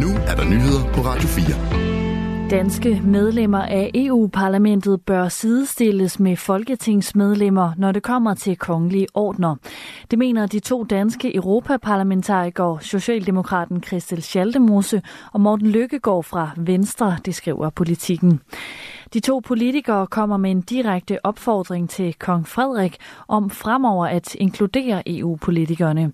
Nu er der nyheder på Radio 4. Danske medlemmer af EU-parlamentet bør sidestilles med folketingsmedlemmer, når det kommer til kongelige ordner. Det mener de to danske europaparlamentarikere, Socialdemokraten Christel Schaldemose og Morten Lykkegaard fra Venstre, det skriver politikken. De to politikere kommer med en direkte opfordring til kong Frederik om fremover at inkludere EU-politikerne.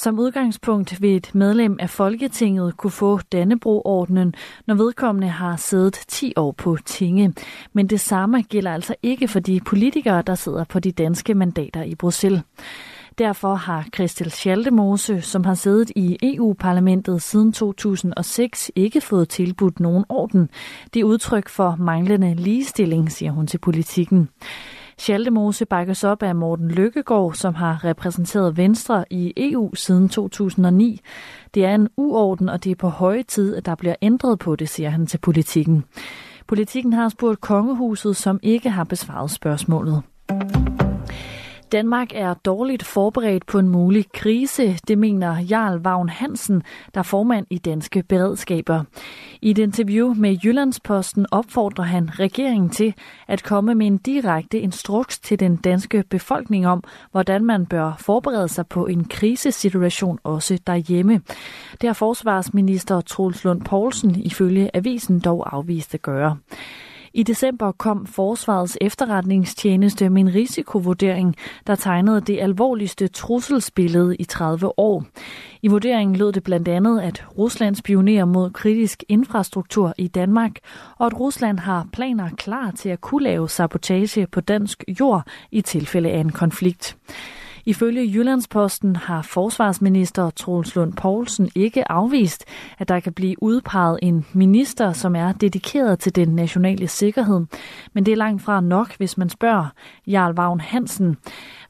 Som udgangspunkt vil et medlem af Folketinget kunne få Dannebro-ordnen, når vedkommende har siddet 10 år på tinge. Men det samme gælder altså ikke for de politikere, der sidder på de danske mandater i Bruxelles. Derfor har Christel Schaldemose, som har siddet i EU-parlamentet siden 2006, ikke fået tilbudt nogen orden. Det er udtryk for manglende ligestilling, siger hun til politikken. Schaldemose bakkes op af Morten Lykkegaard, som har repræsenteret Venstre i EU siden 2009. Det er en uorden, og det er på høje tid, at der bliver ændret på det, siger han til politikken. Politikken har spurgt kongehuset, som ikke har besvaret spørgsmålet. Danmark er dårligt forberedt på en mulig krise, det mener Jarl Vagn Hansen, der er formand i Danske Beredskaber. I et interview med Jyllandsposten opfordrer han regeringen til at komme med en direkte instruks til den danske befolkning om, hvordan man bør forberede sig på en krisesituation også derhjemme. Det har forsvarsminister Troels Lund Poulsen ifølge avisen dog afvist at gøre. I december kom Forsvarets efterretningstjeneste med en risikovurdering, der tegnede det alvorligste trusselsbillede i 30 år. I vurderingen lød det blandt andet, at Rusland spionerer mod kritisk infrastruktur i Danmark, og at Rusland har planer klar til at kunne lave sabotage på dansk jord i tilfælde af en konflikt. Ifølge Jyllandsposten har forsvarsminister Troels Lund Poulsen ikke afvist, at der kan blive udpeget en minister, som er dedikeret til den nationale sikkerhed. Men det er langt fra nok, hvis man spørger Jarl Vagn Hansen.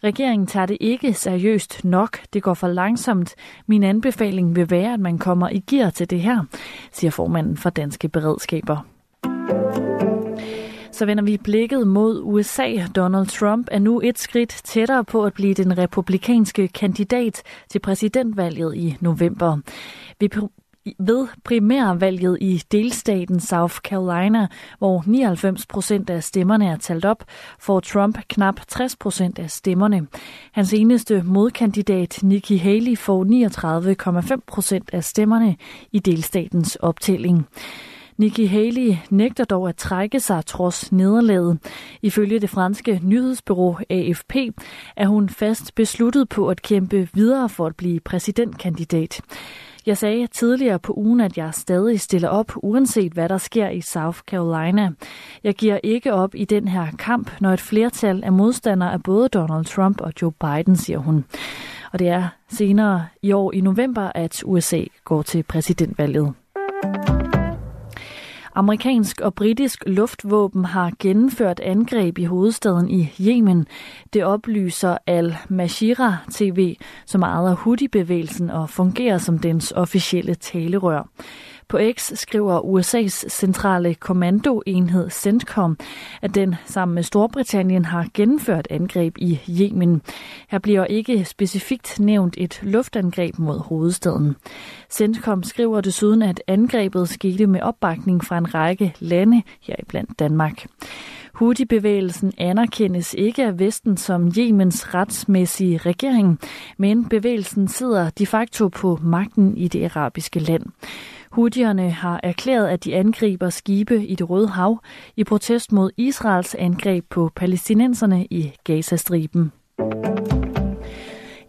Regeringen tager det ikke seriøst nok. Det går for langsomt. Min anbefaling vil være, at man kommer i gear til det her, siger formanden for Danske Beredskaber. Så vender vi blikket mod USA. Donald Trump er nu et skridt tættere på at blive den republikanske kandidat til præsidentvalget i november. Ved primærvalget i delstaten South Carolina, hvor 99 procent af stemmerne er talt op, får Trump knap 60 procent af stemmerne. Hans eneste modkandidat, Nikki Haley, får 39,5 procent af stemmerne i delstatens optælling. Nikki Haley nægter dog at trække sig trods nederlaget. Ifølge det franske nyhedsbureau AFP er hun fast besluttet på at kæmpe videre for at blive præsidentkandidat. Jeg sagde tidligere på ugen, at jeg stadig stiller op, uanset hvad der sker i South Carolina. Jeg giver ikke op i den her kamp, når et flertal af modstandere af både Donald Trump og Joe Biden, siger hun. Og det er senere i år i november, at USA går til præsidentvalget. Amerikansk og britisk luftvåben har gennemført angreb i hovedstaden i Yemen. Det oplyser Al-Mashira TV, som ejer Houthi-bevægelsen og fungerer som dens officielle talerør. På X skriver USA's centrale kommandoenhed CENTCOM, at den sammen med Storbritannien har gennemført angreb i Yemen. Her bliver ikke specifikt nævnt et luftangreb mod hovedstaden. CENTCOM skriver desuden, at angrebet skete med opbakning fra en række lande, heriblandt Danmark. Houthi-bevægelsen anerkendes ikke af Vesten som Jemens retsmæssige regering, men bevægelsen sidder de facto på magten i det arabiske land. Houthierne har erklæret, at de angriber skibe i det Røde Hav i protest mod Israels angreb på palæstinenserne i Gazastriben.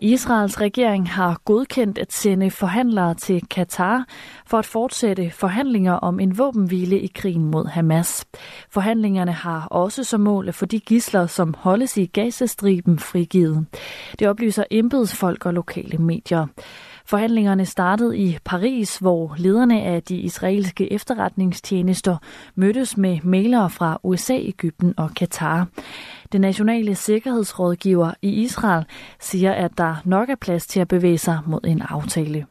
Israels regering har godkendt at sende forhandlere til Katar for at fortsætte forhandlinger om en våbenhvile i krigen mod Hamas. Forhandlingerne har også som mål at få de gisler, som holdes i Gazastriben, frigivet. Det oplyser embedsfolk og lokale medier. Forhandlingerne startede i Paris, hvor lederne af de israelske efterretningstjenester mødtes med mailere fra USA, Ægypten og Katar. Den nationale sikkerhedsrådgiver i Israel siger, at der nok er plads til at bevæge sig mod en aftale.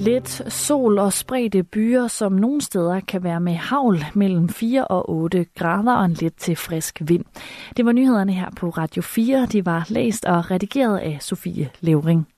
Lidt sol og spredte byer, som nogle steder kan være med havl mellem 4 og 8 grader og en lidt til frisk vind. Det var nyhederne her på Radio 4. De var læst og redigeret af Sofie Levering.